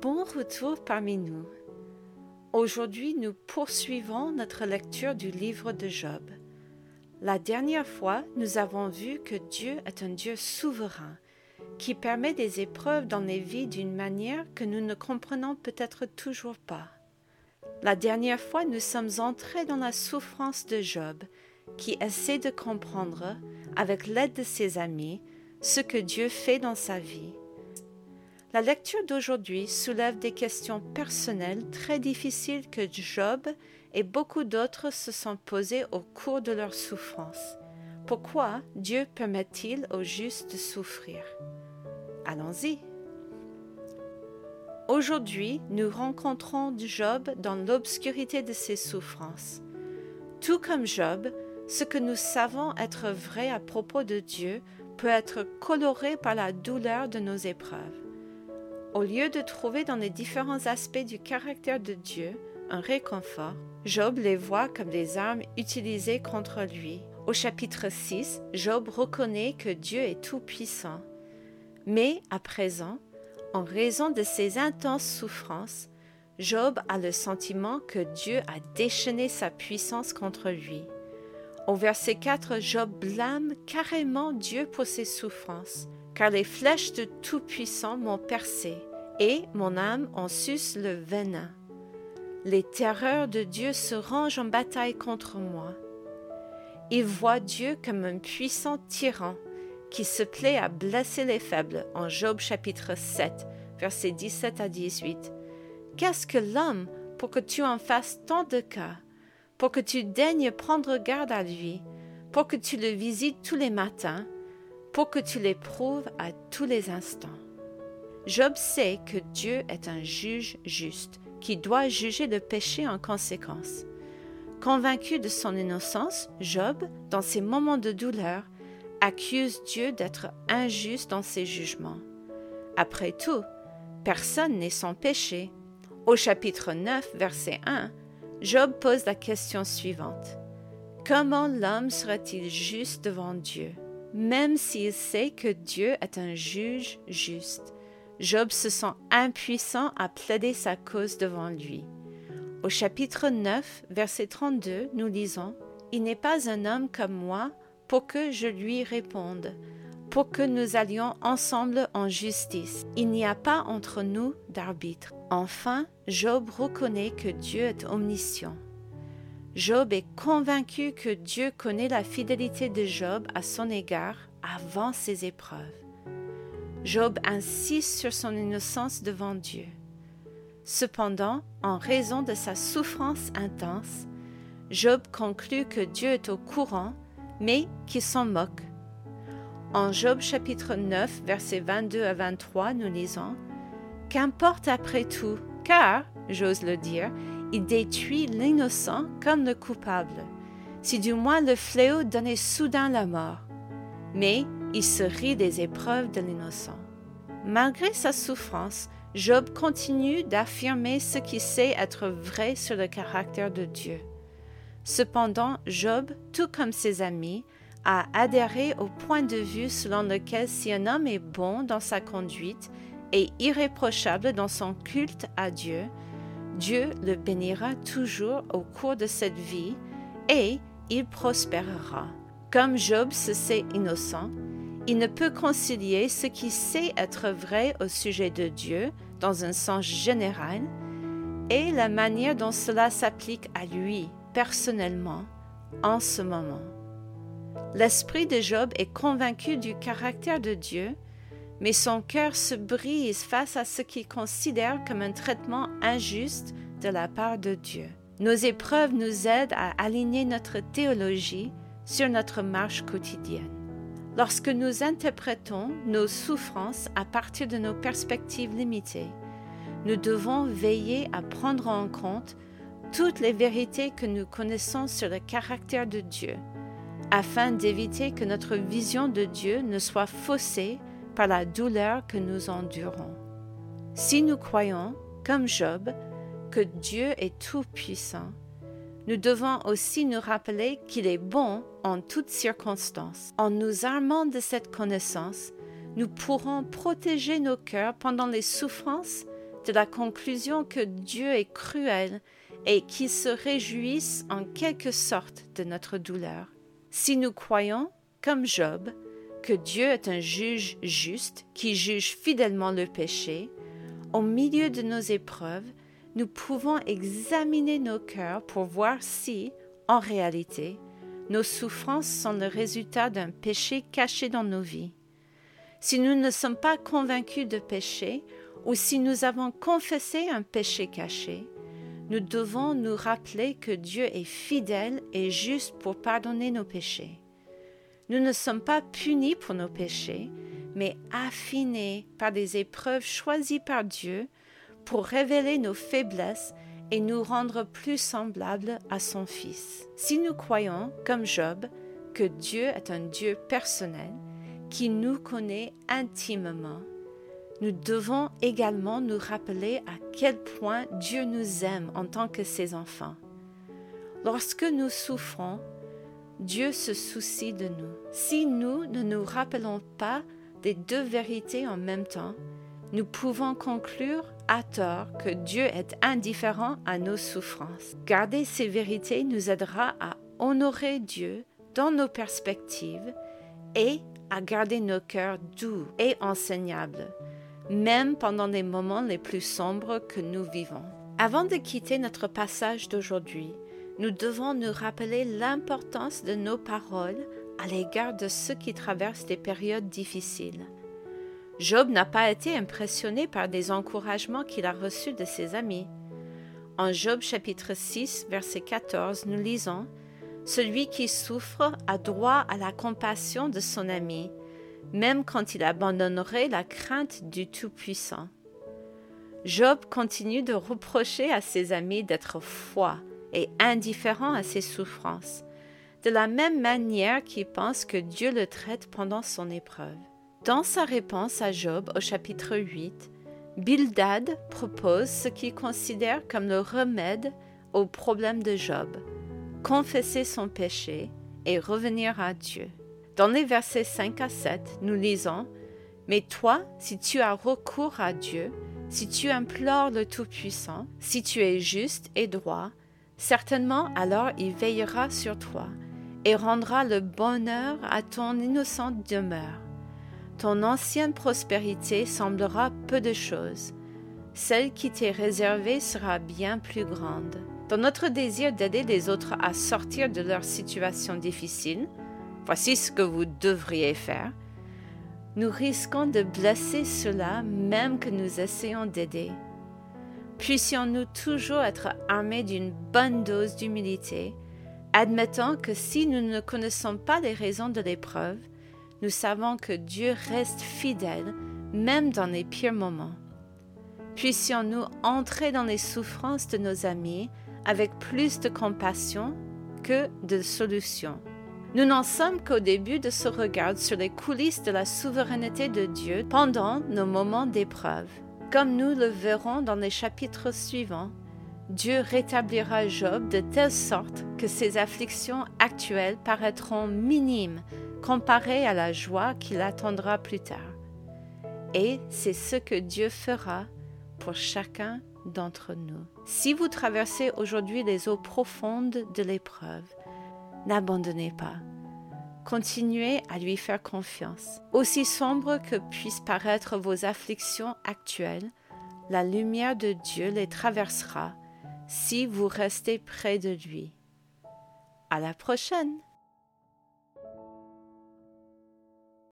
Bon retour parmi nous. Aujourd'hui, nous poursuivons notre lecture du livre de Job. La dernière fois, nous avons vu que Dieu est un Dieu souverain qui permet des épreuves dans les vies d'une manière que nous ne comprenons peut-être toujours pas. La dernière fois, nous sommes entrés dans la souffrance de Job, qui essaie de comprendre, avec l'aide de ses amis, ce que Dieu fait dans sa vie. La lecture d'aujourd'hui soulève des questions personnelles très difficiles que Job et beaucoup d'autres se sont posées au cours de leur souffrance. Pourquoi Dieu permet-il aux justes de souffrir? Allons-y. Aujourd'hui, nous rencontrons Job dans l'obscurité de ses souffrances. Tout comme Job, ce que nous savons être vrai à propos de Dieu peut être coloré par la douleur de nos épreuves. Au lieu de trouver dans les différents aspects du caractère de Dieu un réconfort, Job les voit comme des armes utilisées contre lui. Au chapitre 6, Job reconnaît que Dieu est tout-puissant. Mais à présent, en raison de ses intenses souffrances, Job a le sentiment que Dieu a déchaîné sa puissance contre lui. Au verset 4, Job blâme carrément Dieu pour ses souffrances, car les flèches de Tout-Puissant m'ont percé, et mon âme en suce le venin. Les terreurs de Dieu se rangent en bataille contre moi. Il voit Dieu comme un puissant tyran qui se plaît à blesser les faibles en Job chapitre 7, versets 17 à 18. Qu'est-ce que l'homme pour que tu en fasses tant de cas, pour que tu daignes prendre garde à lui, pour que tu le visites tous les matins, pour que tu l'éprouves à tous les instants. Job sait que Dieu est un juge juste, qui doit juger le péché en conséquence. Convaincu de son innocence, Job, dans ses moments de douleur, accuse Dieu d'être injuste dans ses jugements. Après tout, personne n'est sans péché. Au chapitre 9, verset 1, Job pose la question suivante. Comment l'homme serait-il juste devant Dieu? Même s'il sait que Dieu est un juge juste, Job se sent impuissant à plaider sa cause devant lui. Au chapitre 9, verset 32, nous lisons Il n'est pas un homme comme moi pour que je lui réponde, pour que nous allions ensemble en justice. Il n'y a pas entre nous d'arbitre. Enfin, Job reconnaît que Dieu est omniscient. Job est convaincu que Dieu connaît la fidélité de Job à son égard avant ses épreuves. Job insiste sur son innocence devant Dieu. Cependant, en raison de sa souffrance intense, Job conclut que Dieu est au courant mais qui s'en moque. En Job chapitre 9, versets 22 à 23, nous lisons Qu'importe après tout, car, j'ose le dire, il détruit l'innocent comme le coupable, si du moins le fléau donnait soudain la mort. Mais il se rit des épreuves de l'innocent. Malgré sa souffrance, Job continue d'affirmer ce qui sait être vrai sur le caractère de Dieu. Cependant, Job, tout comme ses amis, a adhéré au point de vue selon lequel si un homme est bon dans sa conduite et irréprochable dans son culte à Dieu, Dieu le bénira toujours au cours de cette vie et il prospérera. Comme Job se sait innocent, il ne peut concilier ce qui sait être vrai au sujet de Dieu dans un sens général et la manière dont cela s'applique à lui personnellement en ce moment. L'esprit de Job est convaincu du caractère de Dieu, mais son cœur se brise face à ce qu'il considère comme un traitement injuste de la part de Dieu. Nos épreuves nous aident à aligner notre théologie sur notre marche quotidienne. Lorsque nous interprétons nos souffrances à partir de nos perspectives limitées, nous devons veiller à prendre en compte toutes les vérités que nous connaissons sur le caractère de Dieu, afin d'éviter que notre vision de Dieu ne soit faussée par la douleur que nous endurons. Si nous croyons, comme Job, que Dieu est tout-puissant, nous devons aussi nous rappeler qu'il est bon en toutes circonstances. En nous armant de cette connaissance, nous pourrons protéger nos cœurs pendant les souffrances de la conclusion que Dieu est cruel et qu'il se réjouisse en quelque sorte de notre douleur. Si nous croyons, comme Job, que Dieu est un juge juste qui juge fidèlement le péché, au milieu de nos épreuves, nous pouvons examiner nos cœurs pour voir si, en réalité, nos souffrances sont le résultat d'un péché caché dans nos vies. Si nous ne sommes pas convaincus de péché, ou si nous avons confessé un péché caché, nous devons nous rappeler que Dieu est fidèle et juste pour pardonner nos péchés. Nous ne sommes pas punis pour nos péchés, mais affinés par des épreuves choisies par Dieu pour révéler nos faiblesses et nous rendre plus semblables à son Fils. Si nous croyons, comme Job, que Dieu est un Dieu personnel, qui nous connaît intimement, nous devons également nous rappeler à quel point Dieu nous aime en tant que ses enfants. Lorsque nous souffrons, Dieu se soucie de nous. Si nous ne nous rappelons pas des deux vérités en même temps, nous pouvons conclure à tort que Dieu est indifférent à nos souffrances. Garder ces vérités nous aidera à honorer Dieu dans nos perspectives et à garder nos cœurs doux et enseignables, même pendant les moments les plus sombres que nous vivons. Avant de quitter notre passage d'aujourd'hui, nous devons nous rappeler l'importance de nos paroles à l'égard de ceux qui traversent des périodes difficiles. Job n'a pas été impressionné par des encouragements qu'il a reçus de ses amis. En Job chapitre 6, verset 14, nous lisons Celui qui souffre a droit à la compassion de son ami, même quand il abandonnerait la crainte du Tout-Puissant. Job continue de reprocher à ses amis d'être froids et indifférent à ses souffrances, de la même manière qu'il pense que Dieu le traite pendant son épreuve. Dans sa réponse à Job au chapitre 8, Bildad propose ce qu'il considère comme le remède au problème de Job, confesser son péché et revenir à Dieu. Dans les versets 5 à 7, nous lisons Mais toi, si tu as recours à Dieu, si tu implores le Tout-Puissant, si tu es juste et droit, Certainement alors il veillera sur toi et rendra le bonheur à ton innocente demeure. Ton ancienne prospérité semblera peu de choses. Celle qui t'est réservée sera bien plus grande. Dans notre désir d'aider les autres à sortir de leur situation difficile, voici ce que vous devriez faire. Nous risquons de blesser ceux-là même que nous essayons d'aider. Puissions-nous toujours être armés d'une bonne dose d'humilité, admettant que si nous ne connaissons pas les raisons de l'épreuve, nous savons que Dieu reste fidèle même dans les pires moments. Puissions-nous entrer dans les souffrances de nos amis avec plus de compassion que de solutions. Nous n'en sommes qu'au début de ce regard sur les coulisses de la souveraineté de Dieu pendant nos moments d'épreuve. Comme nous le verrons dans les chapitres suivants, Dieu rétablira Job de telle sorte que ses afflictions actuelles paraîtront minimes comparées à la joie qui l'attendra plus tard. Et c'est ce que Dieu fera pour chacun d'entre nous. Si vous traversez aujourd'hui les eaux profondes de l'épreuve, n'abandonnez pas Continuez à lui faire confiance. Aussi sombre que puissent paraître vos afflictions actuelles, la lumière de Dieu les traversera si vous restez près de lui. À la prochaine!